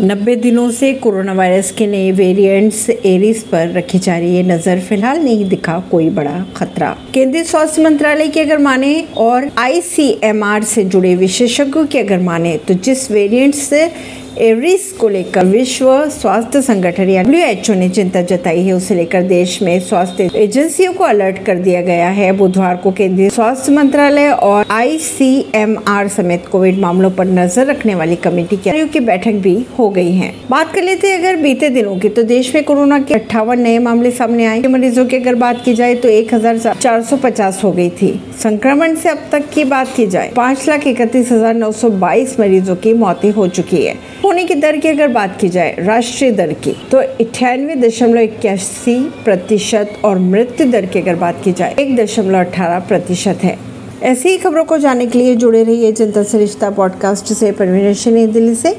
नब्बे दिनों से कोरोना वायरस के नए वेरिएंट्स एरिस पर रखी जा रही है नज़र। फ़िलहाल नहीं दिखा कोई बड़ा खतरा। केंद्रीय स्वास्थ्य मंत्रालय की अगर माने और आईसीएमआर से जुड़े विशेषज्ञों की अगर माने तो जिस वेरिएंट से एवरिस को लेकर विश्व स्वास्थ्य संगठन या डब्ल्यू ने चिंता जताई है। उसे लेकर देश में स्वास्थ्य एजेंसियों को अलर्ट कर दिया गया है। बुधवार को केंद्रीय स्वास्थ्य मंत्रालय और आईसीएमआर समेत कोविड मामलों पर नज़र रखने वाली कमेटी की बैठक भी हो गई है। बात कर लेते हैं, अगर बीते दिनों की तो देश में कोरोना के अट्ठावन नए मामले सामने आए। मरीजों की अगर बात की जाए तो एक हज़ार चार सौ पचास हो गई थी। संक्रमण से अब तक की बात की जाए, पाँच लाख इकतीस हज़ार नौ सौ बाईस मरीजों की मौतें हो चुकी है। होने की दर की अगर बात की जाए, राष्ट्रीय दर की तो अठानवे दशमलव इक्यासी प्रतिशत और मृत्यु दर की अगर बात की जाए, एक दशमलव अठारह प्रतिशत है। ऐसी ही खबरों को जानने के लिए जुड़े रहिए जनता सरिश्ता रिश्ता पॉडकास्ट से, परवीन दिल्ली से।